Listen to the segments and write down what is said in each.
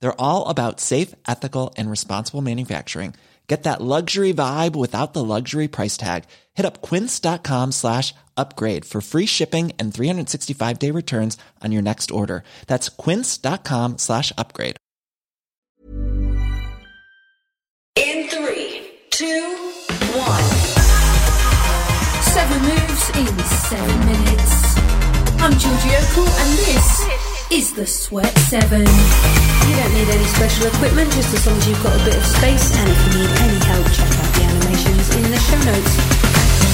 They're all about safe, ethical, and responsible manufacturing. Get that luxury vibe without the luxury price tag. Hit up quince.com slash upgrade for free shipping and 365 day returns on your next order. That's quince.com slash upgrade. In three, two, one. Seven moves in seven minutes. I'm Georgie Okell and this is the Sweat 7. You don't need any special equipment, just as long as you've got a bit of space. And if you need any help, check out the animations in the show notes.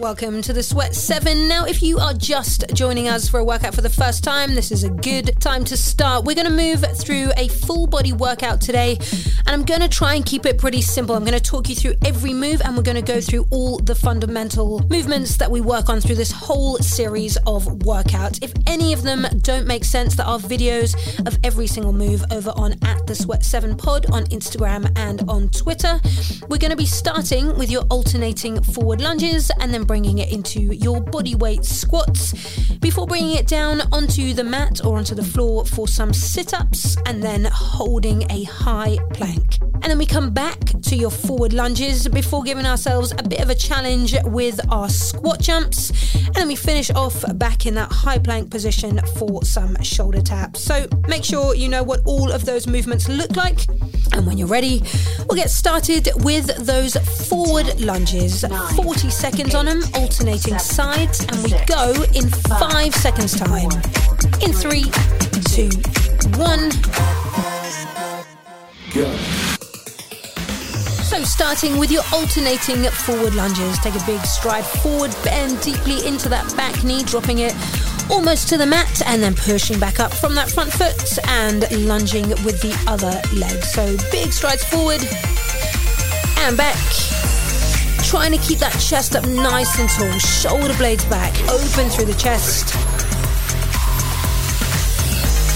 Welcome to the Sweat 7. Now, if you are just joining us for a workout for the first time, this is a good time to start. We're going to move through a full body workout today, and I'm going to try and keep it pretty simple. I'm going to talk you through every move, and we're going to go through all the fundamental movements that we work on through this whole series of workouts. If any of them don't make sense, there are videos of every single move over on at the Sweat 7 Pod on Instagram and on Twitter. We're going to be starting with your alternating forward lunges and then bringing it into your body weight squats before bringing it down onto the mat or onto the floor for some sit ups and then holding a high plank. And then we come back to your forward lunges before giving ourselves a bit of a challenge with our squat jumps. And then we finish off back in that high plank position for some shoulder taps. So make sure you know what all of those movements look like. And when you're ready, we'll get started with those forward lunges. 40 seconds on them, alternating sides, and we go in five seconds' time. In three, two, one. Go. So, starting with your alternating forward lunges, take a big stride forward, bend deeply into that back knee, dropping it almost to the mat, and then pushing back up from that front foot and lunging with the other leg. So, big strides forward and back. Trying to keep that chest up nice and tall, shoulder blades back, open through the chest.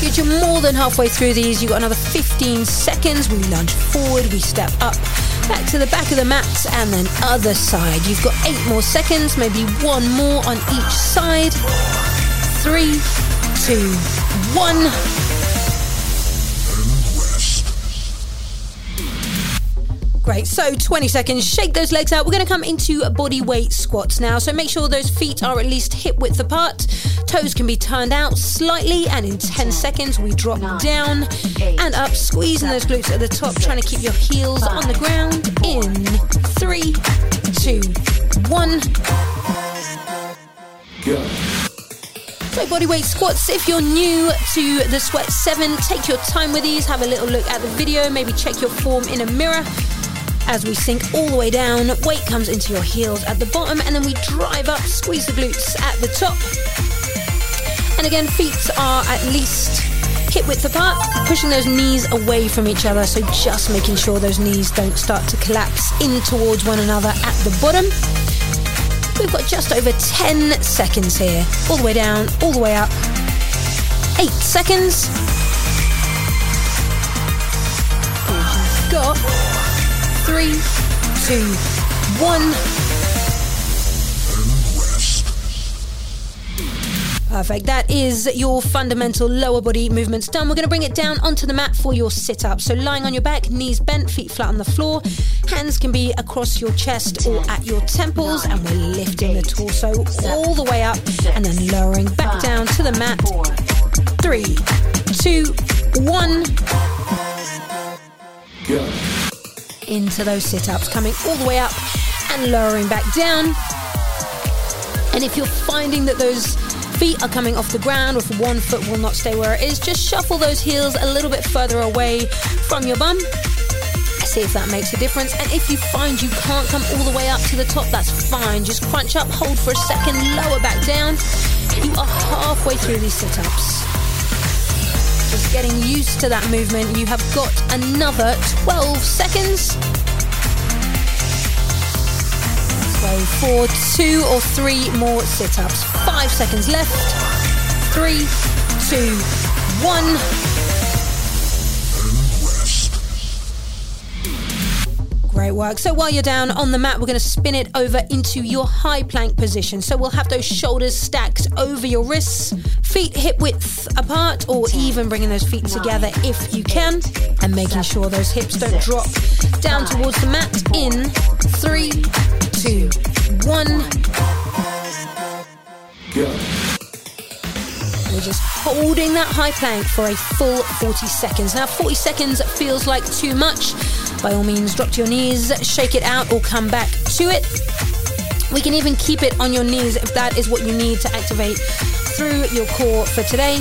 Good, you're more than halfway through these. You've got another 15 seconds. We lunge forward, we step up, back to the back of the mat, and then other side. You've got eight more seconds, maybe one more on each side. Three, two, one. Great. So 20 seconds. Shake those legs out. We're going to come into body weight squats now. So make sure those feet are at least hip width apart. Toes can be turned out slightly. And in 10 seconds, we drop down and up, squeezing those glutes at the top, trying to keep your heels on the ground. In three, two, one. Go. So bodyweight squats, if you're new to the Sweat 7, take your time with these, have a little look at the video, maybe check your form in a mirror. As we sink all the way down, weight comes into your heels at the bottom, and then we drive up, squeeze the glutes at the top. And again, feet are at least hip width apart, pushing those knees away from each other, so just making sure those knees don't start to collapse in towards one another at the bottom. We've got just over 10 seconds here. All the way down, all the way up. Eight seconds. Got three, two, one. Perfect. That is your fundamental lower body movements done. We're going to bring it down onto the mat for your sit up. So lying on your back, knees bent, feet flat on the floor. Hands can be across your chest or at your temples, and we're lifting the torso all the way up and then lowering back down to the mat. Three, two, one. Into those sit ups, coming all the way up and lowering back down. And if you're finding that those feet are coming off the ground or if one foot will not stay where it is, just shuffle those heels a little bit further away from your bum. See if that makes a difference. And if you find you can't come all the way up to the top, that's fine. Just crunch up, hold for a second, lower back down. You are halfway through these sit ups. Getting used to that movement. You have got another 12 seconds. So for two or three more sit ups. Five seconds left. Three, two, one. Great work. So while you're down on the mat, we're going to spin it over into your high plank position. So we'll have those shoulders stacked over your wrists, feet hip width apart, or even bringing those feet together if you can, and making sure those hips don't drop down towards the mat. In three, two, one. We're just holding that high plank for a full 40 seconds. Now, 40 seconds feels like too much. By all means, drop to your knees, shake it out, or come back to it. We can even keep it on your knees if that is what you need to activate through your core for today.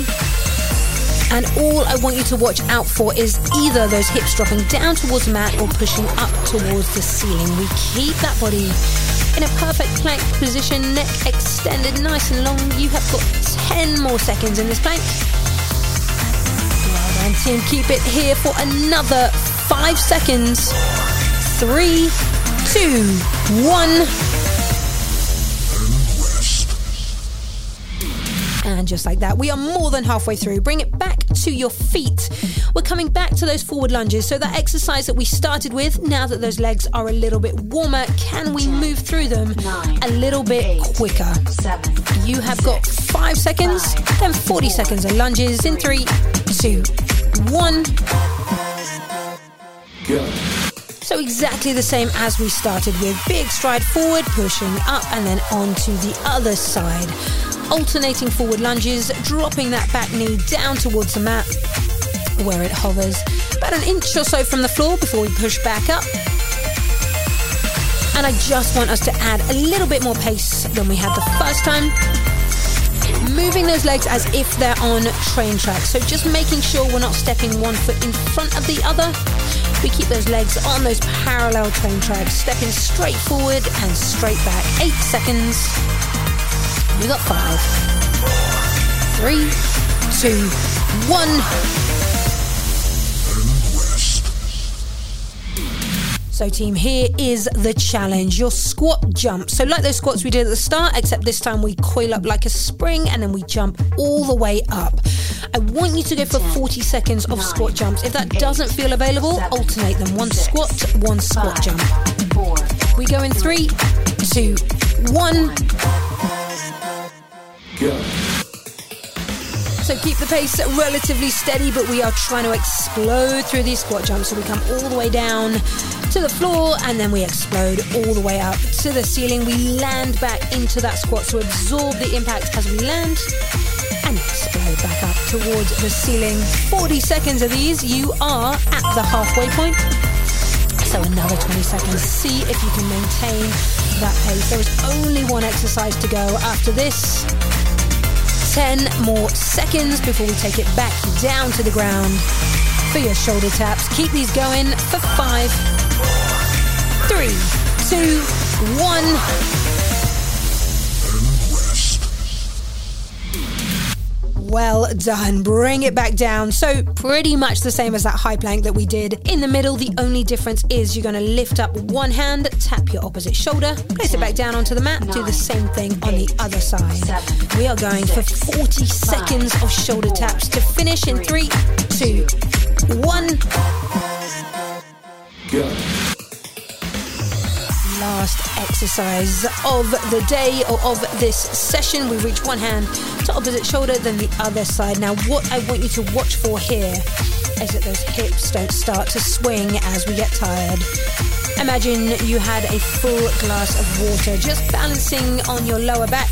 And all I want you to watch out for is either those hips dropping down towards the mat or pushing up towards the ceiling. We keep that body in a perfect plank position, neck extended nice and long. You have got 10 more seconds in this plank. Well done, team. Keep it here for another five seconds. Three, two, one. And just like that, we are more than halfway through. Bring it back to your feet. We're coming back to those forward lunges. So, that exercise that we started with, now that those legs are a little bit warmer, can we move through them a little bit quicker? You have got five seconds, then 40 seconds of lunges in three, two, one. So exactly the same as we started with. Big stride forward, pushing up and then on to the other side. Alternating forward lunges, dropping that back knee down towards the mat where it hovers about an inch or so from the floor before we push back up. And I just want us to add a little bit more pace than we had the first time. Moving those legs as if they're on train tracks. So just making sure we're not stepping one foot in front of the other. We keep those legs on those parallel train tracks, stepping straight forward and straight back. Eight seconds. We got five, three, two, one. So, team, here is the challenge your squat jump. So, like those squats we did at the start, except this time we coil up like a spring and then we jump all the way up. I want you to go for 40 seconds of squat jumps. If that doesn't feel available, alternate them one squat, one squat jump. We go in three, two, one. So keep the pace relatively steady, but we are trying to explode through these squat jumps. So we come all the way down to the floor and then we explode all the way up to the ceiling. We land back into that squat, so absorb the impact as we land and explode back up towards the ceiling. 40 seconds of these, you are at the halfway point. So another 20 seconds. See if you can maintain that pace. There is only one exercise to go after this. 10 more seconds before we take it back down to the ground for your shoulder taps. Keep these going for five, three, two, one. Well done. Bring it back down. So, pretty much the same as that high plank that we did. In the middle, the only difference is you're going to lift up one hand, tap your opposite shoulder, place it back down onto the mat, do the same thing on the other side. We are going for 40 seconds of shoulder taps to finish in three, two, one. Last exercise of the day or of this session. We reach one hand to opposite shoulder, then the other side. Now, what I want you to watch for here is that those hips don't start to swing as we get tired. Imagine you had a full glass of water just balancing on your lower back.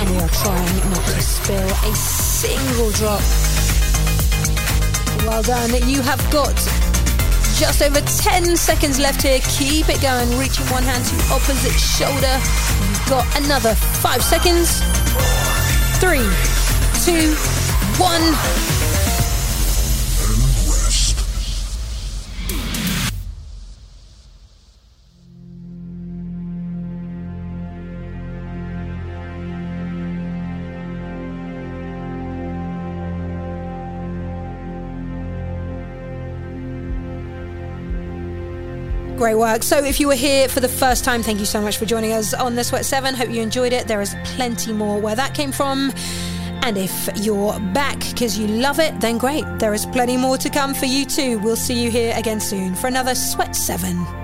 And we are trying not to spill a single drop. Well done. You have got just over 10 seconds left here. Keep it going. Reaching one hand to opposite shoulder. You've got another five seconds. Three, two, one. Great work. So, if you were here for the first time, thank you so much for joining us on This Sweat 7. Hope you enjoyed it. There is plenty more where that came from. And if you're back because you love it, then great. There is plenty more to come for you too. We'll see you here again soon for another Sweat 7.